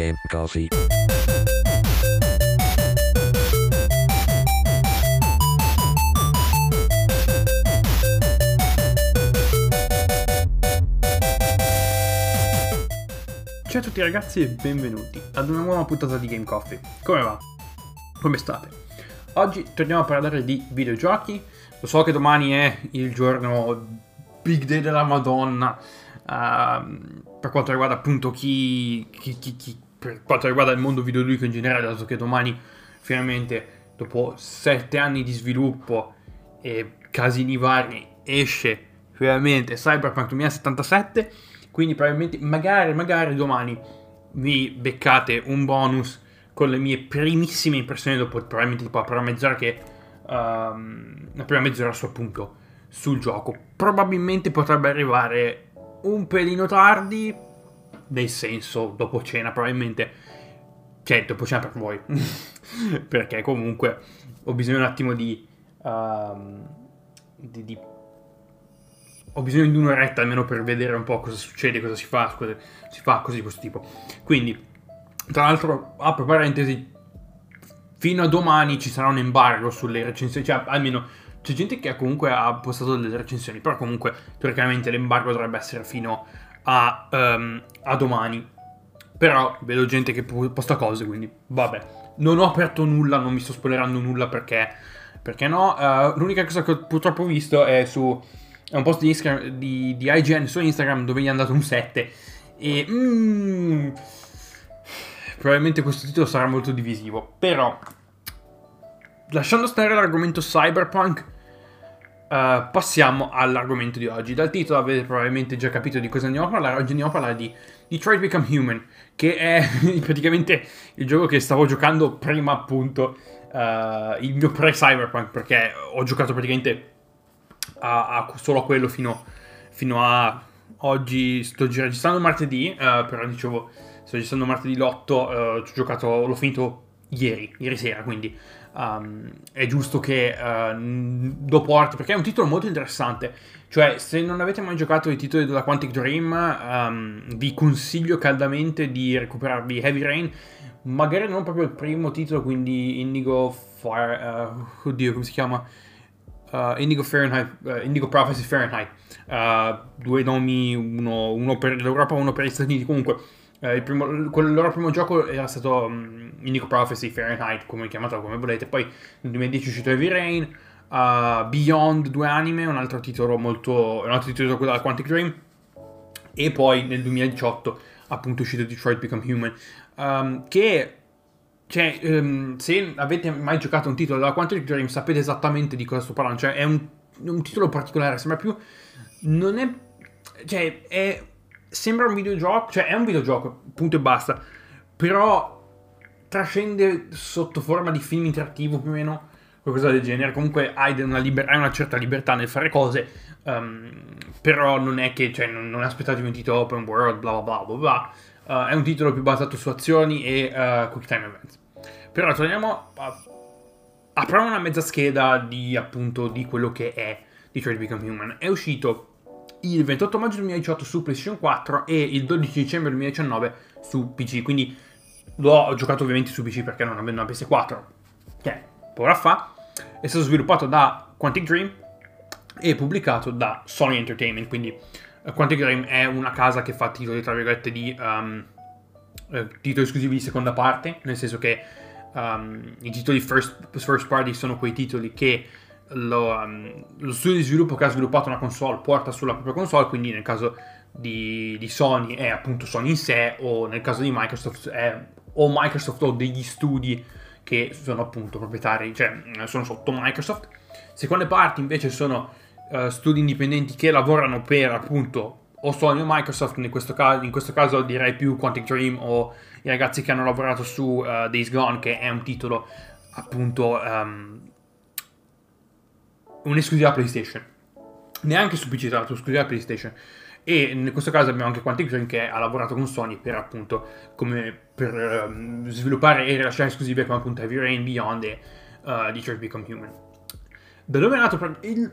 Game Coffee. Ciao a tutti ragazzi e benvenuti ad una nuova puntata di Game Coffee. Come va? Come state? Oggi torniamo a parlare di videogiochi. Lo so che domani è il giorno big day della Madonna. ehm, per quanto riguarda appunto chi, chi- chi- chi- Per quanto riguarda il mondo videoludico in generale, dato che domani finalmente, dopo sette anni di sviluppo e casini vari, esce finalmente Cyberpunk 2077. Quindi probabilmente, magari, magari domani vi beccate un bonus con le mie primissime impressioni dopo probabilmente tipo la prima mezz'ora che ehm, la prima mezz'ora su appunto sul gioco. Probabilmente potrebbe arrivare un pelino tardi, nel senso dopo cena probabilmente. Cioè, dopo cena per voi. Perché comunque ho bisogno un attimo di, ehm, di, di ho bisogno di un'oretta almeno per vedere un po' cosa succede, cosa si fa, cosa si fa, così di questo tipo. Quindi, tra l'altro, apro parentesi, fino a domani ci sarà un embargo sulle recensioni, cioè almeno c'è gente che comunque ha postato delle recensioni, però comunque teoricamente l'embargo dovrebbe essere fino a, ehm, a domani. Però vedo gente che po- posta cose, quindi vabbè. Non ho aperto nulla, non mi sto spoilerando nulla perché, perché no. Eh, l'unica cosa che ho purtroppo visto è su è un post di, Instagram- di, di IGN su Instagram dove gli hanno dato un 7 e mm, probabilmente questo titolo sarà molto divisivo però lasciando stare l'argomento cyberpunk eh, passiamo all'argomento di oggi dal titolo avete probabilmente già capito di cosa andiamo a parlare oggi andiamo a parlare di Detroit Become Human che è praticamente il gioco che stavo giocando prima appunto eh, il mio pre-cyberpunk perché ho giocato praticamente a, a- solo a quello fino, fino a oggi. Sto gi- registrando martedì, eh, però dicevo, sto registrando martedì l'8, eh, ci ho giocato, l'ho finito ieri, ieri sera, quindi um, è giusto che n- dopo Art, perché è un titolo molto interessante. Cioè, se non avete mai giocato i titoli della Quantic Dream, um, vi consiglio caldamente di recuperarvi Heavy Rain. Magari non proprio il primo titolo, quindi Indigo Fire. eh, oddio, come si chiama? Uh, Indigo uh, Indigo Prophecy Fahrenheit, Uh, due nomi, uno, uno per l'Europa uno per gli Stati Uniti. Comunque, il, primo, quello- il loro primo gioco era stato um, Indigo Prophecy Fahrenheit, come chiamatelo come volete. Poi nel 2010 è uscito Heavy Rain, uh, Beyond, due anime, un altro titolo molto. un altro titolo della Quantic Dream. E poi nel 2018 appunto è uscito Detroit Become Human, um, che cioè, ehm, se avete mai giocato un titolo della Quantic Dream sapete esattamente di cosa sto parlando. Cioè, è un, un titolo particolare, sembra più... Non è... Cioè, è... Sembra un videogioco, cioè è un videogioco, punto e basta. Però trascende sotto forma di film interattivo più o meno, qualcosa del genere. Comunque hai una, liber- hai una certa libertà nel fare cose, ehm, però non è che, cioè, non, non aspettatevi un titolo open world, bla bla bla bla bla. Eh, è un titolo più basato su azioni e eh, quick time events. Però torniamo a... Apriamo una mezza scheda di appunto di quello che è Detroit Become Human. È uscito il 28 maggio 2018 su PlayStation 4 e il 12 dicembre 2019 su PC. Quindi l'ho giocato ovviamente su PC perché non avendo una PS4, che ora fa. È stato sviluppato da Quantic Dream e pubblicato da Sony Entertainment. Quindi eh, Quantic Dream è una casa che fa titoli, tra virgolette, di um, titoli esclusivi di seconda parte, nel senso che um, i titoli first, first party sono quei titoli che lo, um, lo studio di sviluppo che ha sviluppato una console porta sulla propria console, quindi nel caso di, di Sony è appunto Sony in sé, o nel caso di Microsoft è o Microsoft o degli studi che sono appunto proprietari, cioè sono sotto Microsoft. Seconde parti invece sono eh, studi indipendenti che lavorano per appunto o Sony o Microsoft, in questo, caso, in questo caso direi più Quantic Dream o i ragazzi che hanno lavorato su eh, Days Gone, che è un titolo appunto ehm, un'esclusiva PlayStation. Neanche su PC, tra l'altro, esclusiva PlayStation. E in questo caso abbiamo anche Quantic Dream che ha lavorato con Sony per appunto come per ehm, sviluppare e rilasciare esclusive come appunto Heavy Rain, Beyond e uh, Detroit Become Human. Da dove è nato il,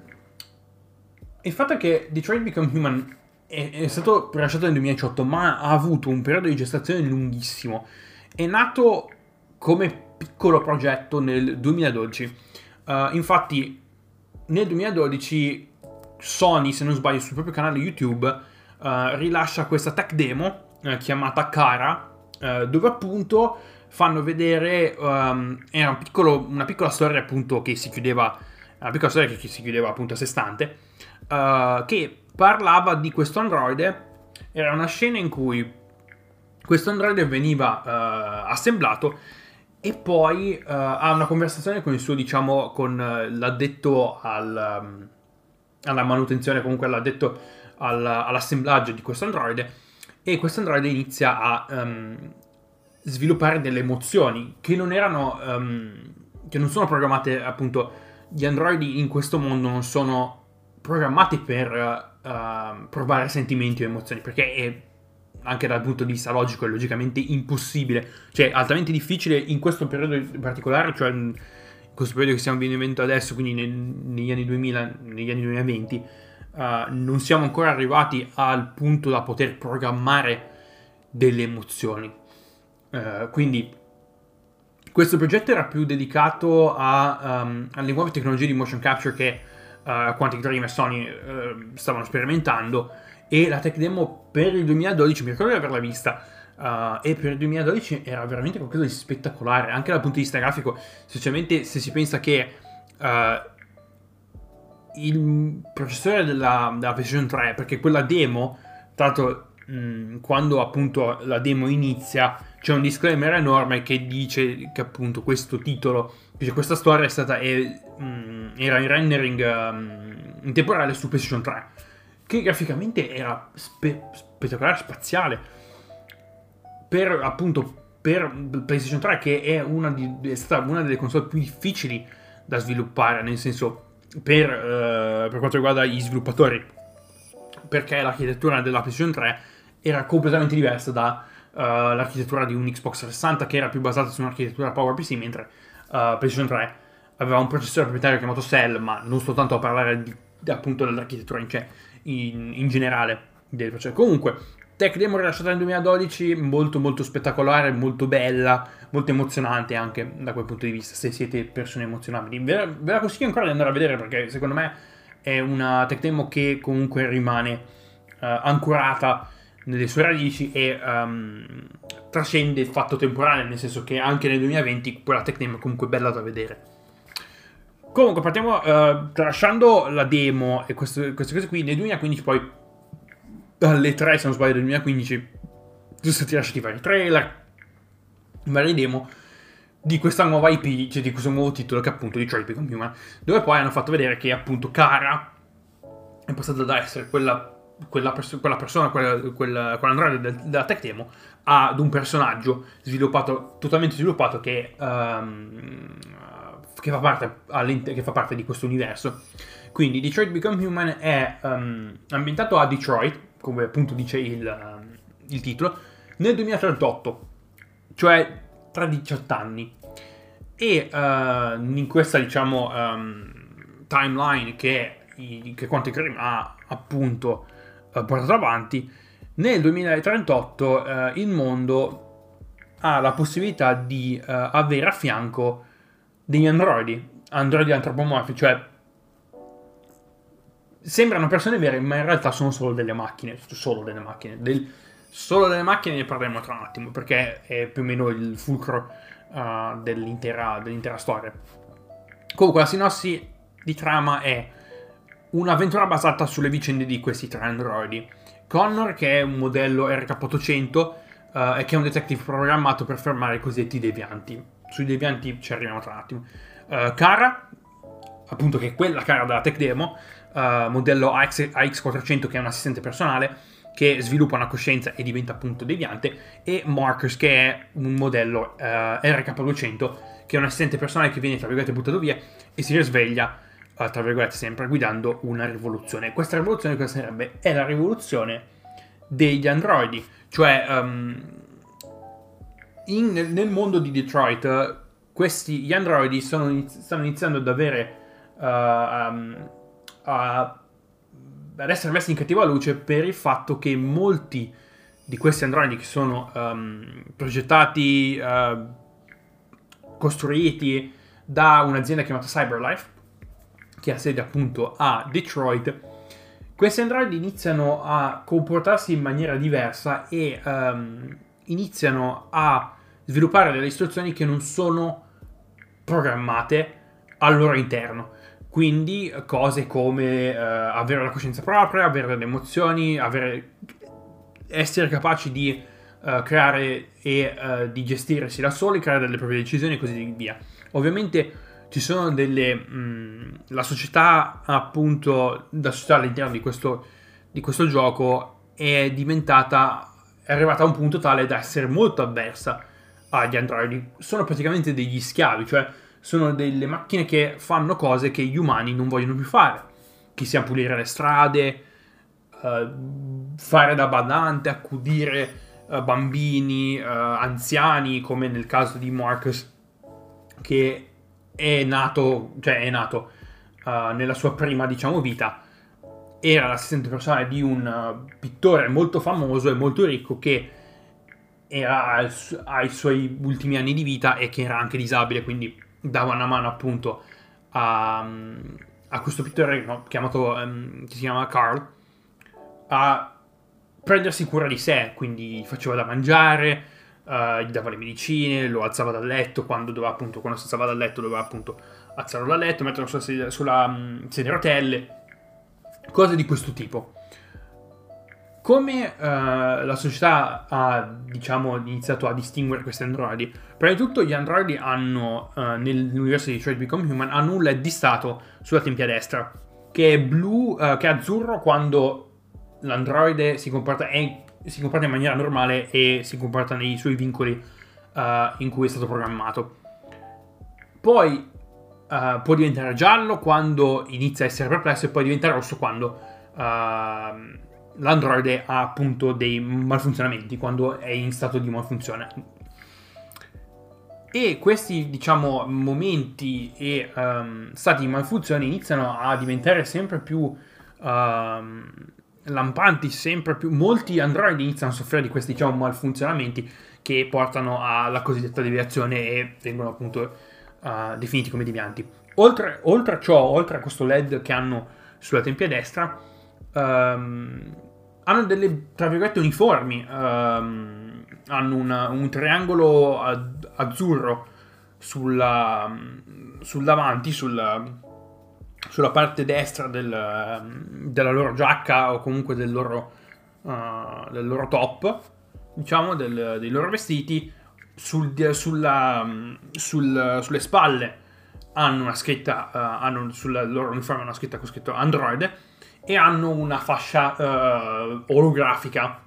il fatto è che Detroit Become Human è, è stato rilasciato nel 2018, ma ha avuto un periodo di gestazione lunghissimo. È nato come piccolo progetto nel 2012. Uh, infatti, nel 2012 Sony, se non sbaglio, sul proprio canale YouTube uh, rilascia questa tech demo uh, chiamata Cara, dove appunto fanno vedere um, era un piccolo, una piccola storia appunto che si chiudeva una piccola storia che, si chiudeva appunto a sé stante che parlava di questo androide. Era una scena in cui questo androide veniva assemblato e poi uh, ha una conversazione con il suo, diciamo, con uh, l'addetto al, um, alla manutenzione, comunque l'addetto al, all'assemblaggio di questo androide. E questo androide inizia a um, sviluppare delle emozioni che non erano, um, che non sono programmate appunto, gli androidi in questo mondo non sono programmati per uh, provare sentimenti o emozioni perché è anche dal punto di vista logico è logicamente impossibile, cioè altamente difficile in questo periodo in particolare, cioè in questo periodo che stiamo vivendo adesso, quindi nel, negli anni 2000, negli anni 2020, uh, non siamo ancora arrivati al punto da poter programmare delle emozioni. Uh, quindi questo progetto era più dedicato a, um, alle nuove tecnologie di motion capture che uh, Quantic Dream e Sony stavano sperimentando e la tech demo per il 2012 mi ricordo di averla vista uh, e per il 2012 era veramente qualcosa di spettacolare anche dal punto di vista grafico specialmente se si pensa che uh, il processore della, della, PlayStation 3 perché quella demo tanto mh, quando appunto la demo inizia c'è un disclaimer enorme che dice che appunto questo titolo cioè questa storia è stata è, mh, era in rendering um, in temporale su PlayStation 3 che graficamente era spe- spettacolare, spaziale. Per appunto per PlayStation 3 che è, di, è stata una delle console più difficili da sviluppare, nel senso per, uh, per quanto riguarda gli sviluppatori, perché l'architettura della PlayStation 3 era completamente diversa dall'architettura uh, di un Xbox 360 che era più basata su un'architettura PowerPC, mentre uh, PlayStation 3 aveva un processore proprietario chiamato Cell, ma non soltanto a parlare di, appunto dell'architettura in sé, in, in generale processo. Comunque, tech demo rilasciata nel 2012, molto molto spettacolare, molto bella, molto emozionante anche da quel punto di vista, se siete persone emozionabili. Ve la, ve la consiglio ancora di andare a vedere perché secondo me è una tech demo che comunque rimane uh, ancorata nelle sue radici e um, trascende il fatto temporale, nel senso che anche nel 2020 quella tech demo è comunque bella da vedere. Comunque, partiamo uh, tralasciando la demo e queste, queste, cose qui. Nel 2015, poi alle 3, se non sbaglio, del 2015, sono stati lasciati vari trailer, vari demo di questa nuova IP, cioè di questo nuovo titolo che è appunto Detroit Become Human, dove poi hanno fatto vedere che appunto Kara è passata da essere quella, quella, pers- quella persona, quella, quella, quell'androide del, della tech demo, ad un personaggio sviluppato, totalmente sviluppato che um, che fa, parte, che fa parte di questo universo. Quindi Detroit Become Human è um, ambientato a Detroit, come appunto dice il, um, il titolo, nel 2038, cioè tra 18 anni. E uh, in questa, diciamo, um, timeline che, che Quantic Dream ha appunto uh, portato avanti, nel 2038 uh, il mondo ha la possibilità di avere a fianco degli androidi, androidi antropomorfi, cioè sembrano persone vere, ma in realtà sono solo delle macchine, solo delle macchine. Del, solo delle macchine ne parleremo tra un attimo, perché è più o meno il fulcro uh, dell'intera, dell'intera storia. Comunque, la sinossi di trama è un'avventura basata sulle vicende di questi tre androidi. Connor, che è un modello RK800 uh, e che è un detective programmato per fermare i cosiddetti devianti sui devianti ci arriviamo tra un attimo. Uh, Kara, appunto che è quella Kara della tech demo, uh, modello AX, AX400 che è un assistente personale che sviluppa una coscienza e diventa appunto deviante, e Marcus che è un modello uh, RK200 che è un assistente personale che viene tra virgolette buttato via e si risveglia tra virgolette sempre guidando una rivoluzione. Questa rivoluzione cosa sarebbe? È la rivoluzione degli androidi, cioè um, in, nel mondo di Detroit questi, gli androidi sono, stanno iniziando ad avere uh, um, a ad essere messi in cattiva luce per il fatto che molti di questi androidi che sono um, progettati, uh, costruiti da un'azienda chiamata CyberLife, che ha sede appunto a Detroit, questi androidi iniziano a comportarsi in maniera diversa e um, iniziano a sviluppare delle istruzioni che non sono programmate al loro interno. Quindi cose come uh, avere la coscienza propria, avere delle emozioni, avere, essere capaci di uh, creare e uh, di gestirsi da soli, creare delle proprie decisioni e così via. Ovviamente ci sono delle... Mh, la società appunto, la società all'interno di questo, di questo gioco è diventata, è arrivata a un punto tale da essere molto avversa agli androidi. Sono praticamente degli schiavi, cioè sono delle macchine che fanno cose che gli umani non vogliono più fare. Che sia pulire le strade, uh, fare da badante, accudire uh, bambini, uh, anziani, come nel caso di Marcus, che è nato, cioè è nato nella sua prima, diciamo, vita. Era l'assistente personale di un pittore molto famoso e molto ricco che era ai suoi ultimi anni di vita e che era anche disabile, quindi dava una mano appunto a, a questo pittore no, chiamato, um, che si chiama Carl, a prendersi cura di sé, quindi faceva da mangiare, uh, gli dava le medicine, lo alzava dal letto, quando doveva appunto, quando si alzava dal letto doveva appunto alzarlo dal letto, metterlo sulla, sulla, sulla um, sedia a rotelle, cose di questo tipo. Come uh, la società ha, diciamo, iniziato a distinguere questi androidi? Prima di tutto gli androidi hanno, uh, nell'universo di Detroit Become Human, hanno un LED di stato sulla tempia destra, che è blu, uh, che è azzurro quando l'androide si comporta, è, si comporta, in maniera normale e si comporta nei suoi vincoli in cui è stato programmato. Poi può diventare giallo quando inizia a essere perplesso e poi diventa rosso quando l'androide ha appunto dei malfunzionamenti quando è in stato di malfunzione. E questi, diciamo, momenti e um, stati di malfunzione iniziano a diventare sempre più um, lampanti, sempre più... Molti androidi iniziano a soffrire di questi, diciamo, malfunzionamenti che portano alla cosiddetta deviazione e vengono appunto uh, definiti come devianti. Oltre, oltre, a ciò, oltre a questo LED che hanno sulla tempia destra, um, hanno delle, tra virgolette, uniformi. Um, hanno una, un triangolo azzurro sulla, sul davanti, sulla, sulla parte destra del, della loro giacca o comunque del loro, uh, del loro top, diciamo, del, dei loro vestiti. Sul, sulla, sul, sulle spalle hanno una scritta, uh, hanno sulla loro uniforme una scritta con scritto Android e hanno una fascia uh, olografica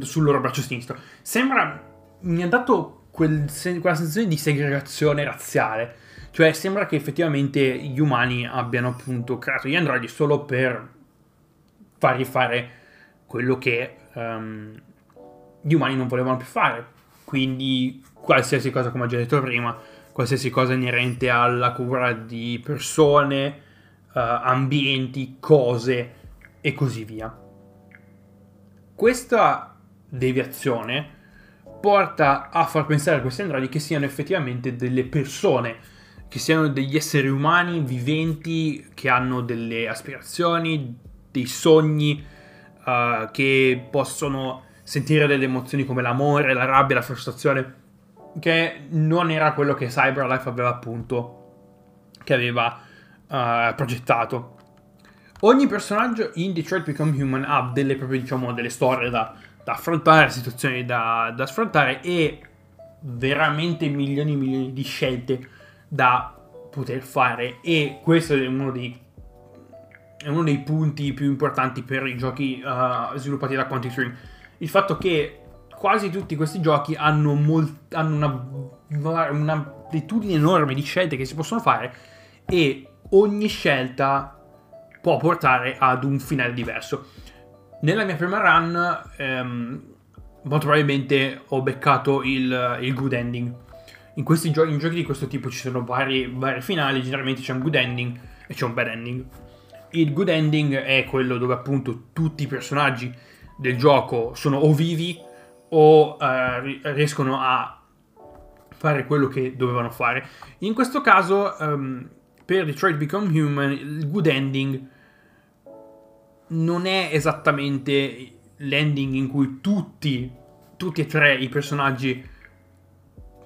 sul loro braccio sinistro. Sembra. Mi ha dato quel, quella sensazione di segregazione razziale. Cioè, sembra che effettivamente gli umani abbiano appunto creato gli androidi solo per fargli fare quello che um, gli umani non volevano più fare. Quindi, qualsiasi cosa, come ho già detto prima, qualsiasi cosa inerente alla cura di persone ambienti, cose e così via. Questa deviazione porta a far pensare a questi androidi che siano effettivamente delle persone, che siano degli esseri umani viventi che hanno delle aspirazioni, dei sogni, uh, che possono sentire delle emozioni come l'amore, la rabbia, la frustrazione, che non era quello che CyberLife aveva appunto, che aveva uh, progettato. Ogni personaggio in Detroit Become Human ha delle proprie, diciamo, delle storie da, da affrontare, situazioni da, da affrontare e veramente milioni e milioni di scelte da poter fare e questo è uno dei, è uno dei punti più importanti per i giochi uh, sviluppati da Quantic Dream il fatto che quasi tutti questi giochi hanno, molt- hanno una, un'amplitudine enorme di scelte che si possono fare e ogni scelta può portare ad un finale diverso. Nella mia prima run, ehm, molto probabilmente ho beccato il, il good ending. In, questi gio- in giochi di questo tipo ci sono vari, vari finali, generalmente c'è un good ending e c'è un bad ending. il good ending è quello dove appunto tutti i personaggi del gioco sono o vivi o uh, riescono a fare quello che dovevano fare. In questo caso, um, per Detroit Become Human, il good ending non è esattamente l'ending in cui tutti, tutti e tre i personaggi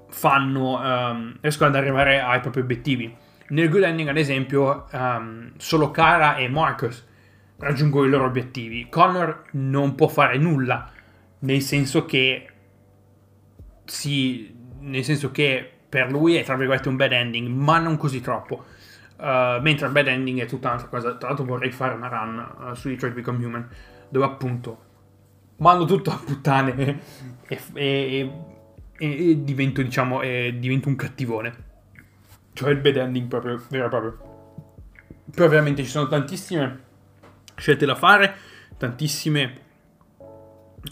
fanno, um, riescono ad arrivare ai propri obiettivi. Nel good ending, ad esempio, um, solo Kara e Marcus raggiungono i loro obiettivi. Connor non può fare nulla, nel senso che si, nel senso che per lui è tra virgolette un bad ending, ma non così troppo. Uh, mentre bad ending è tutta un'altra cosa. Tra l'altro vorrei fare una run uh, su Detroit Become Human, dove appunto mando tutto a puttane e, e, e, e divento, diciamo, divento un cattivone. Cioè il bad ending proprio, vero e proprio. Poi ovviamente ci sono tantissime scelte da fare, tantissime...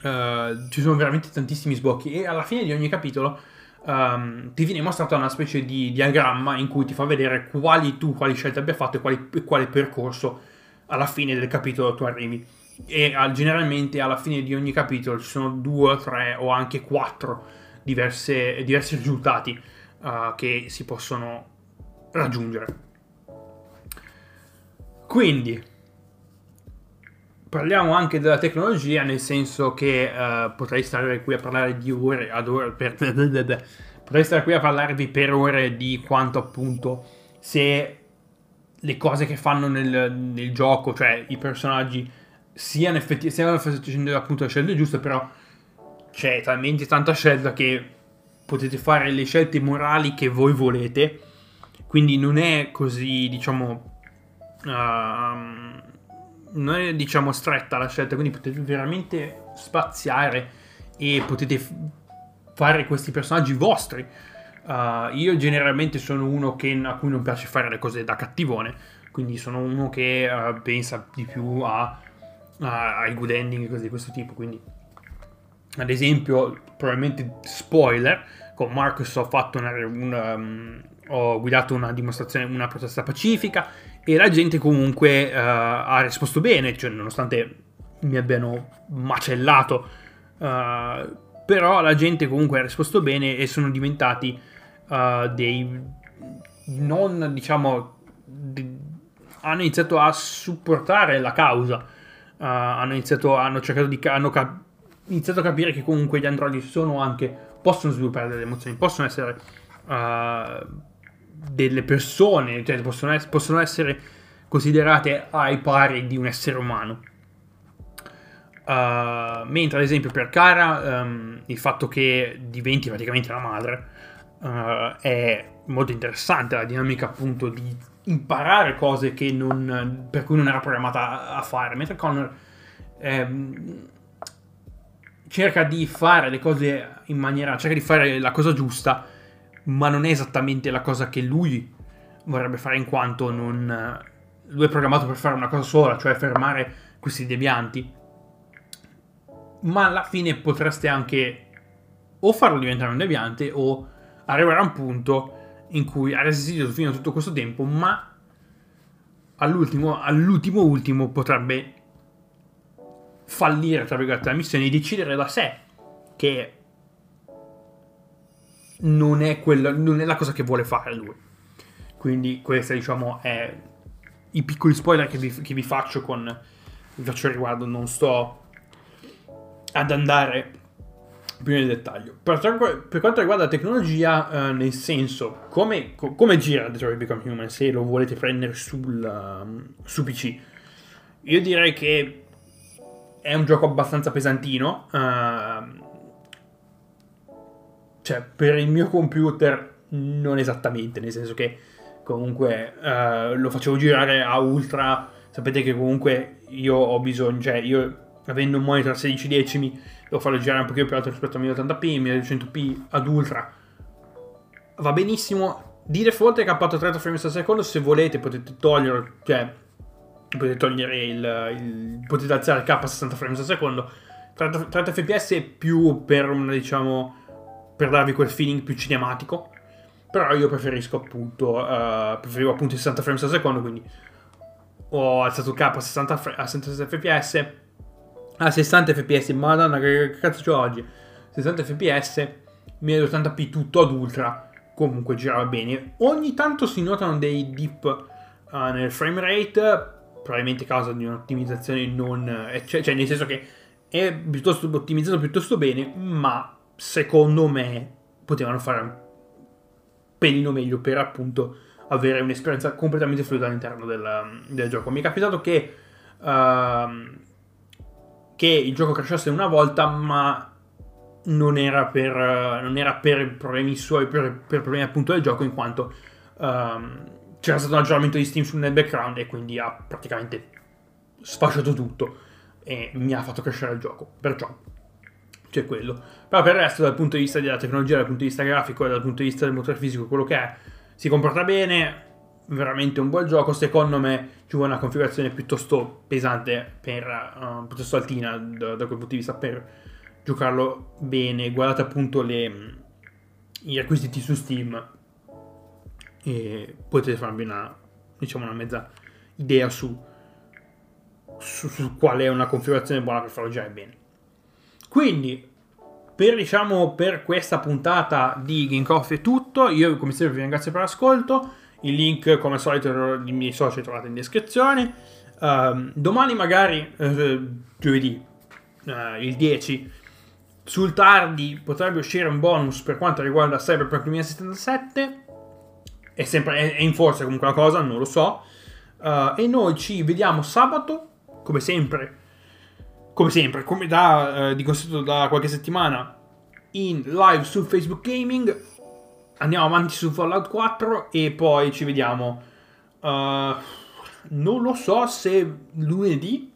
Uh, ci sono veramente tantissimi sbocchi e alla fine di ogni capitolo um, ti viene mostrata una specie di diagramma in cui ti fa vedere quali tu, quali scelte abbia fatto e, quali, quale percorso alla fine del capitolo tu arrivi. E uh, generalmente alla fine di ogni capitolo ci sono due, tre o anche quattro diverse, diversi risultati uh, che si possono raggiungere. Quindi, parliamo anche della tecnologia, nel senso che uh, potrei stare qui a parlare di ore ad ore, per, potrei stare qui a parlarvi per ore di quanto appunto se le cose che fanno nel, nel gioco, cioè i personaggi, siano effettivamente facendo appunto le scelte giuste, però c'è talmente tanta scelta che potete fare le scelte morali che voi volete. Quindi non è così, diciamo, uh, non è, diciamo, stretta la scelta, quindi potete veramente spaziare e potete f- fare questi personaggi vostri. Uh, io generalmente sono uno che, a cui non piace fare le cose da cattivone, quindi sono uno che uh, pensa di più a, a, ai good ending e cose di questo tipo. Quindi, ad esempio, probabilmente spoiler, con Marcus ho una, una, um, ho guidato una dimostrazione, una protesta pacifica e la gente comunque uh, ha risposto bene, cioè nonostante mi abbiano macellato, uh, però la gente comunque ha risposto bene e sono diventati uh, dei non diciamo di, hanno iniziato a supportare la causa, hanno iniziato hanno cercato di hanno cap- iniziato a capire che comunque gli androidi sono anche possono sviluppare delle emozioni, possono essere delle persone, cioè possono, possono essere considerate ai pari di un essere umano. Uh, mentre ad esempio per Kara um, il fatto che diventi praticamente la madre uh, è molto interessante la dinamica appunto di imparare cose non, per cui non era programmata a, a fare mentre Connor ehm, cerca di fare le cose in maniera cerca di fare la cosa giusta ma non è esattamente la cosa che lui vorrebbe fare in quanto non... Lui è programmato per fare una cosa sola, cioè fermare questi devianti. Ma alla fine potreste anche o farlo diventare un deviante o arrivare a un punto in cui ha resistito fino a tutto questo tempo, ma all'ultimo, all'ultimo ultimo potrebbe fallire, tra virgolette, la missione e decidere da sé che non è, quella, non è la cosa che vuole fare lui. Quindi questi diciamo è i piccoli spoiler che vi, che vi faccio con vi faccio riguardo, non sto ad andare più nel dettaglio. Per, per quanto riguarda la tecnologia, eh, nel senso, come, co- come gira Detroit Become Human se lo volete prendere sul, um, su PC? Io direi che è un gioco abbastanza pesantino. Uh, cioè, per il mio computer non esattamente, nel senso che comunque uh, lo facevo girare a ultra. Sapete che comunque io ho bisogno, cioè io avendo un monitor a 16 decimi devo farlo girare un pochino più alto rispetto al 1080p, 1200p ad ultra. Va benissimo. Di default è cappato a 30 frames al secondo, se volete potete toglierlo, cioè potete togliere il, il potete alzare il K a 60 frames al secondo. 30, 30 fps più per una diciamo per darvi quel feeling più cinematico. Però io preferisco appunto, uh, preferivo appunto i 60 frames al secondo, quindi ho alzato il capo a 60 fr- a 66 fps a 60 fps madonna che cazzo c'ho oggi 60 fps 1080p tutto ad ultra comunque girava bene ogni tanto si notano dei dip uh, nel frame rate probabilmente a causa di un'ottimizzazione non eh, cioè, cioè nel senso che è piuttosto ottimizzato piuttosto bene ma secondo me potevano fare un pelino meglio per appunto avere un'esperienza completamente fluida all'interno del, del gioco. Mi è capitato che, uh, che il gioco crashasse una volta, ma non era per, non era per problemi suoi, per, per, problemi appunto del gioco, in quanto um, c'era stato un aggiornamento di Steam nel background e quindi ha praticamente sfasciato tutto e mi ha fatto crescere il gioco. Perciò c'è quello. Però per il resto, dal punto di vista della tecnologia, dal punto di vista grafico e dal punto di vista del motore fisico, quello che è, si comporta bene. Veramente un buon gioco. Secondo me ci vuole una configurazione piuttosto pesante, per, uh, piuttosto altina da, da, quel punto di vista per giocarlo bene. Guardate appunto le, i requisiti su Steam e potete farvi una, diciamo, una mezza idea su, su, su qual è una configurazione buona per farlo girare bene. Quindi, per, diciamo, per questa puntata di Coffee è tutto. Io, come sempre, vi ringrazio per l'ascolto. Il link, come al solito, dei miei social trovate in descrizione. Uh, domani, magari, uh, giovedì, uh, il 10, sul tardi potrebbe uscire un bonus per quanto riguarda Cyberpunk 2077. È, sempre, è, è in forza comunque la cosa, non lo so. Uh, e noi ci vediamo sabato, come sempre come sempre, come da, eh, di consueto da qualche settimana, in live su Facebook Gaming. Andiamo avanti su Fallout 4 e poi ci vediamo. Uh, non lo so se lunedì,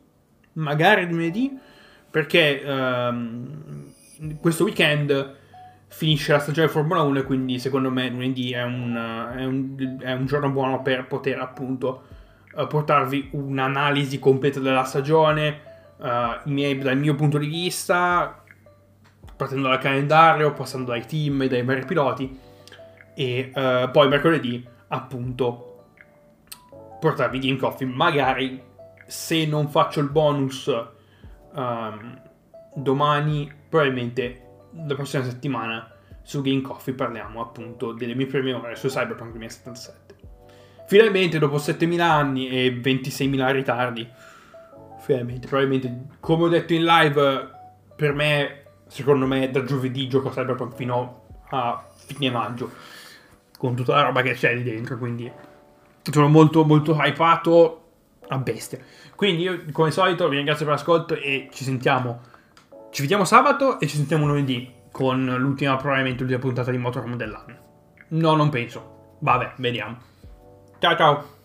magari lunedì, perché uh, questo weekend finisce la stagione Formula 1 e quindi secondo me lunedì è un, è un, è un giorno buono per poter appunto uh, portarvi un'analisi completa della stagione uh, miei, dal mio punto di vista, partendo dal calendario, passando dai team e dai vari piloti, e uh, poi mercoledì, appunto, portarvi Game Coffee. Magari se non faccio il bonus um, domani, probabilmente la prossima settimana su Game Coffee parliamo appunto delle mie prime ore su Cyberpunk 2077. Finalmente, dopo 7.000 anni e 26.000 ritardi, Finalmente, probabilmente, come ho detto in live, per me, secondo me, da giovedì gioco Cyberpunk fino a fine maggio. Con tutta la roba che c'è lì dentro, quindi sono molto, molto hypato a bestia. Quindi io, come al solito, vi ringrazio per l'ascolto e ci sentiamo. Ci vediamo sabato e ci sentiamo lunedì con l'ultima, probabilmente l'ultima puntata di Motorhome dell'anno. No, non penso. Vabbè, vediamo. Ciao ciao.